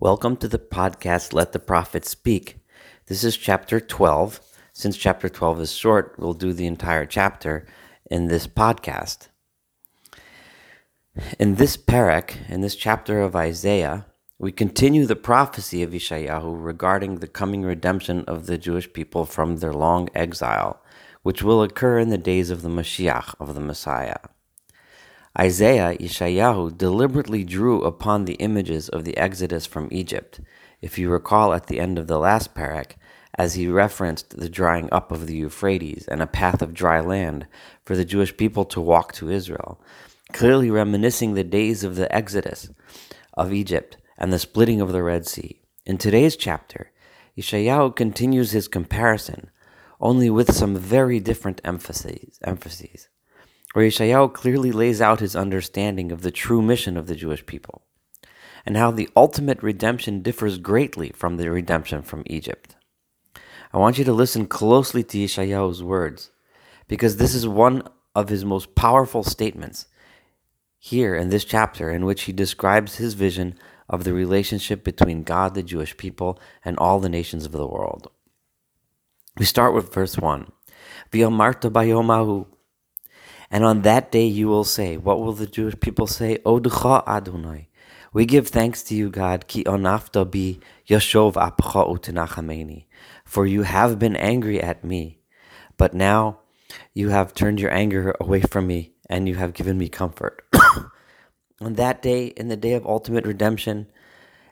Welcome to the podcast Let the Prophet Speak. This is chapter 12. Since chapter 12 is short, we'll do the entire chapter in this podcast. In this parak, in this chapter of Isaiah, we continue the prophecy of Ishayahu regarding the coming redemption of the Jewish people from their long exile, which will occur in the days of the Mashiach, of the Messiah. Isaiah, Ishayahu, deliberately drew upon the images of the exodus from Egypt. If you recall at the end of the last parak, as he referenced the drying up of the Euphrates and a path of dry land for the Jewish people to walk to Israel, clearly reminiscing the days of the exodus of Egypt and the splitting of the Red Sea. In today's chapter, Ishayahu continues his comparison, only with some very different emphases. emphases where Yeshayahu clearly lays out his understanding of the true mission of the Jewish people, and how the ultimate redemption differs greatly from the redemption from Egypt. I want you to listen closely to Yeshayahu's words, because this is one of his most powerful statements here in this chapter, in which he describes his vision of the relationship between God, the Jewish people, and all the nations of the world. We start with verse 1. V'yamarta bayomahu and on that day you will say, What will the Jewish people say? Odcha Adonai. We give thanks to you, God, ki onafta bi yashov apcha utenachameni. For you have been angry at me, but now you have turned your anger away from me, and you have given me comfort. on that day, in the day of ultimate redemption,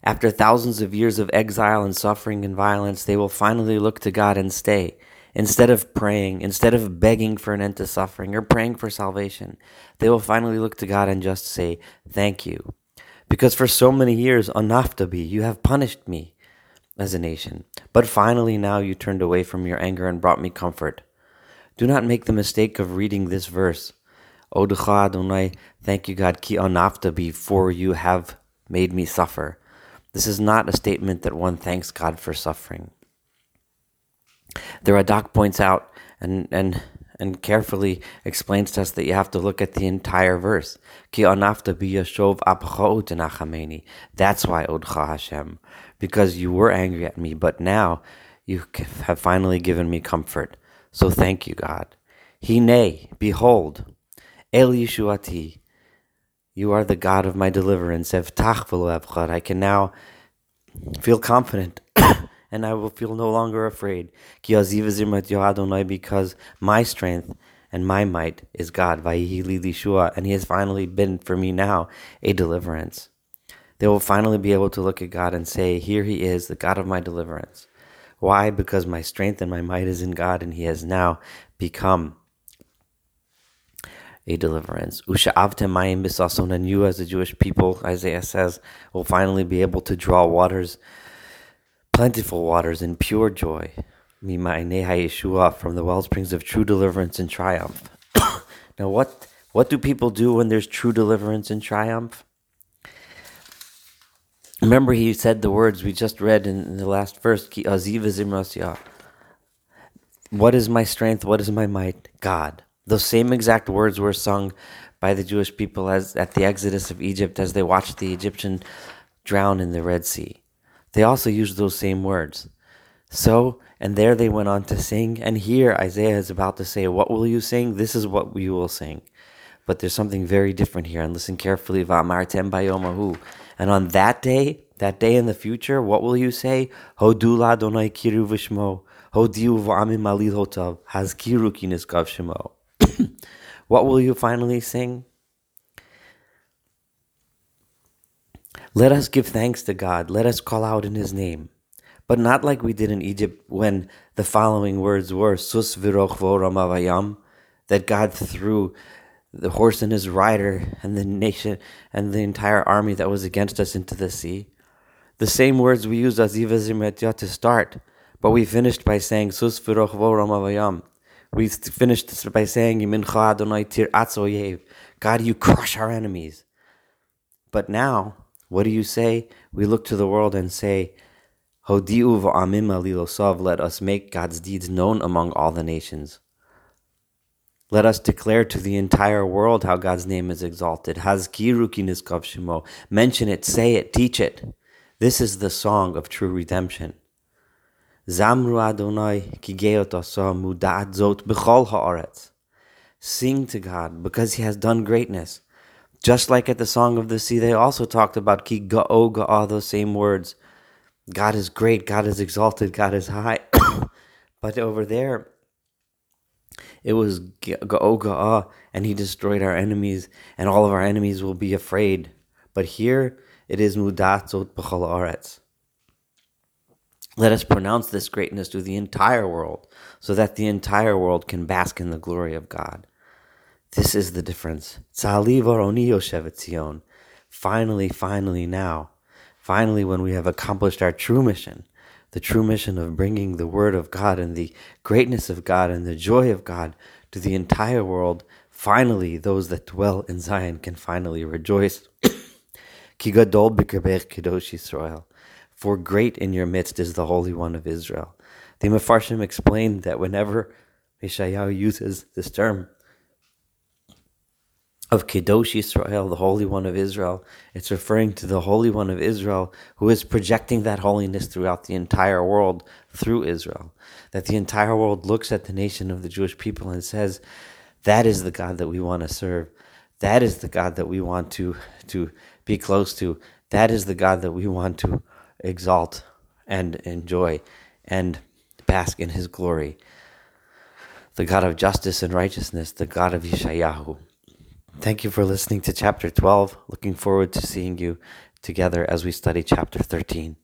after thousands of years of exile and suffering and violence, they will finally look to God and stay Instead of praying, instead of begging for an end to suffering or praying for salvation, they will finally look to God and just say, Thank you. Because for so many years, anaftabi, you have punished me as a nation. But finally now you turned away from your anger and brought me comfort. Do not make the mistake of reading this verse. Oducha Adonai, thank you God, ki anaftabi, for you have made me suffer. This is not a statement that one thanks God for suffering. The Radak points out and and and carefully explains to us that you have to look at the entire verse. Ki anafta biyashov That's why Odcha Hashem, because you were angry at me, but now you have finally given me comfort. So thank you, God. Hine, behold, El Yeshuati, you are the God of my deliverance. Evtach I can now feel confident and I will feel no longer afraid. Because my strength and my might is God, and He has finally been for me now a deliverance. They will finally be able to look at God and say, Here He is, the God of my deliverance. Why? Because my strength and my might is in God, and He has now become a deliverance. And you, as the Jewish people, Isaiah says, will finally be able to draw waters plentiful waters and pure joy. Me my Neha Yeshua from the well springs of true deliverance and triumph. now, what what do people do when there's true deliverance and triumph? Remember, he said the words we just read in, the last verse. What is my strength? What is my might? God. Those same exact words were sung by the Jewish people as at the exodus of Egypt as they watched the Egyptian drown in the Red Sea they also used those same words. So, and there they went on to sing. And here Isaiah is about to say, What will you sing? This is what we will sing. But there's something very different here. And listen carefully. And on that day, that day in the future, what will you say? Hodula donai kiru. Hodiu v'amim malil hotav. Hazkiru. What will you finally sing? Let us give thanks to God. Let us call out in His name. But not like we did in Egypt when the following words were Sus viroch ramavayam, that God threw the horse and his rider and the nation and the entire army that was against us into the sea. The same words we used as Ivazimetya to start, but we finished by saying Sus viroch ramavayam. We finished by saying Yimincha Adonai tir God, you crush our enemies. But now, what do you say? We look to the world and say, Hodi'u v'amim alilosov, let us make God's deeds known among all the nations. Let us declare to the entire world how God's name is exalted. Hazkiru kiniskav shimo. Mention it, say it, teach it. This is the song of true redemption. Zamru Adonai kigeot mudat zot b'chol haaretz. Sing to God because He has done greatness. Just like at the Song of the Sea, they also talked about ki ga'o ga'ah, those same words. God is great, God is exalted, God is high. but over there, it was ga'o ga'ah, and He destroyed our enemies, and all of our enemies will be afraid. But here, it is mudat zot b'chol haaretz. Let us pronounce this greatness to the entire world, so that the entire world can bask in the glory of God. This is the difference. Finally, finally, now, finally, when we have accomplished our true mission, the true mission of bringing the Word of God and the greatness of God and the joy of God to the entire world, finally, those that dwell in Zion can finally rejoice. Ki gadol kadosh Yisrael. For great in your midst is the Holy One of Israel. The Mefarshim explained that whenever Mishayahu uses this term of Kedosh Israel, the Holy One of Israel, it's referring to the Holy One of Israel who is projecting that holiness throughout the entire world through Israel. That the entire world looks at the nation of the Jewish people and says, that is the God that we want to serve. That is the God that we want to, to be close to. That is the God that we want to exalt and enjoy and bask in his glory. The God of justice and righteousness, the God of Yeshayahu. Thank you for listening to chapter 12. Looking forward to seeing you together as we study chapter 13.